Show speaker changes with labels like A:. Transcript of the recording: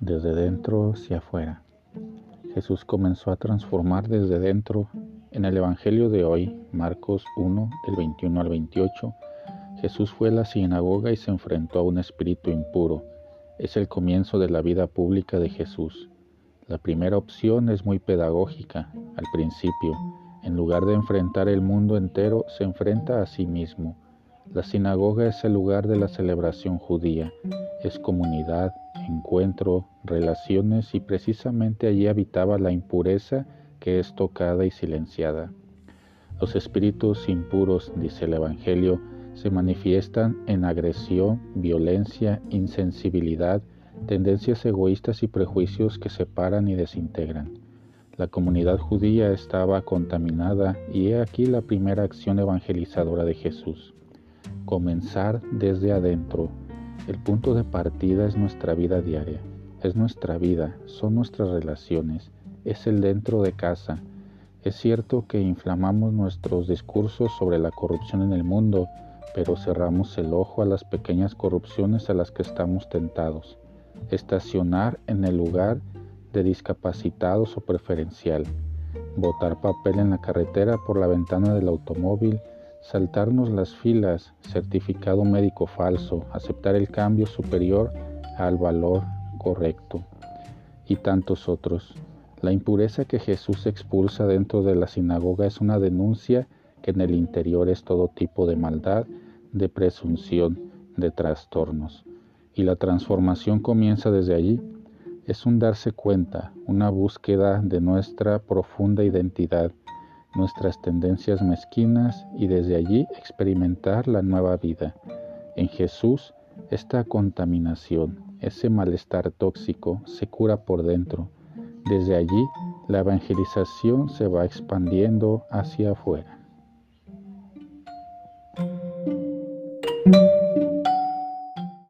A: desde dentro hacia afuera. Jesús comenzó a transformar desde dentro. En el Evangelio de hoy, Marcos 1, del 21 al 28, Jesús fue a la sinagoga y se enfrentó a un espíritu impuro. Es el comienzo de la vida pública de Jesús. La primera opción es muy pedagógica. Al principio, en lugar de enfrentar el mundo entero, se enfrenta a sí mismo. La sinagoga es el lugar de la celebración judía, es comunidad, encuentro, relaciones y precisamente allí habitaba la impureza que es tocada y silenciada. Los espíritus impuros, dice el Evangelio, se manifiestan en agresión, violencia, insensibilidad, tendencias egoístas y prejuicios que separan y desintegran. La comunidad judía estaba contaminada y he aquí la primera acción evangelizadora de Jesús. Comenzar desde adentro, el punto de partida es nuestra vida diaria, es nuestra vida, son nuestras relaciones, es el dentro de casa. Es cierto que inflamamos nuestros discursos sobre la corrupción en el mundo, pero cerramos el ojo a las pequeñas corrupciones a las que estamos tentados. Estacionar en el lugar de discapacitados o preferencial, botar papel en la carretera por la ventana del automóvil, saltarnos las filas, certificado médico falso, aceptar el cambio superior al valor correcto y tantos otros. La impureza que Jesús expulsa dentro de la sinagoga es una denuncia que en el interior es todo tipo de maldad, de presunción, de trastornos. Y la transformación comienza desde allí. Es un darse cuenta, una búsqueda de nuestra profunda identidad, nuestras tendencias mezquinas y desde allí experimentar la nueva vida. En Jesús, esta contaminación, ese malestar tóxico se cura por dentro. Desde allí, la evangelización se va expandiendo hacia afuera.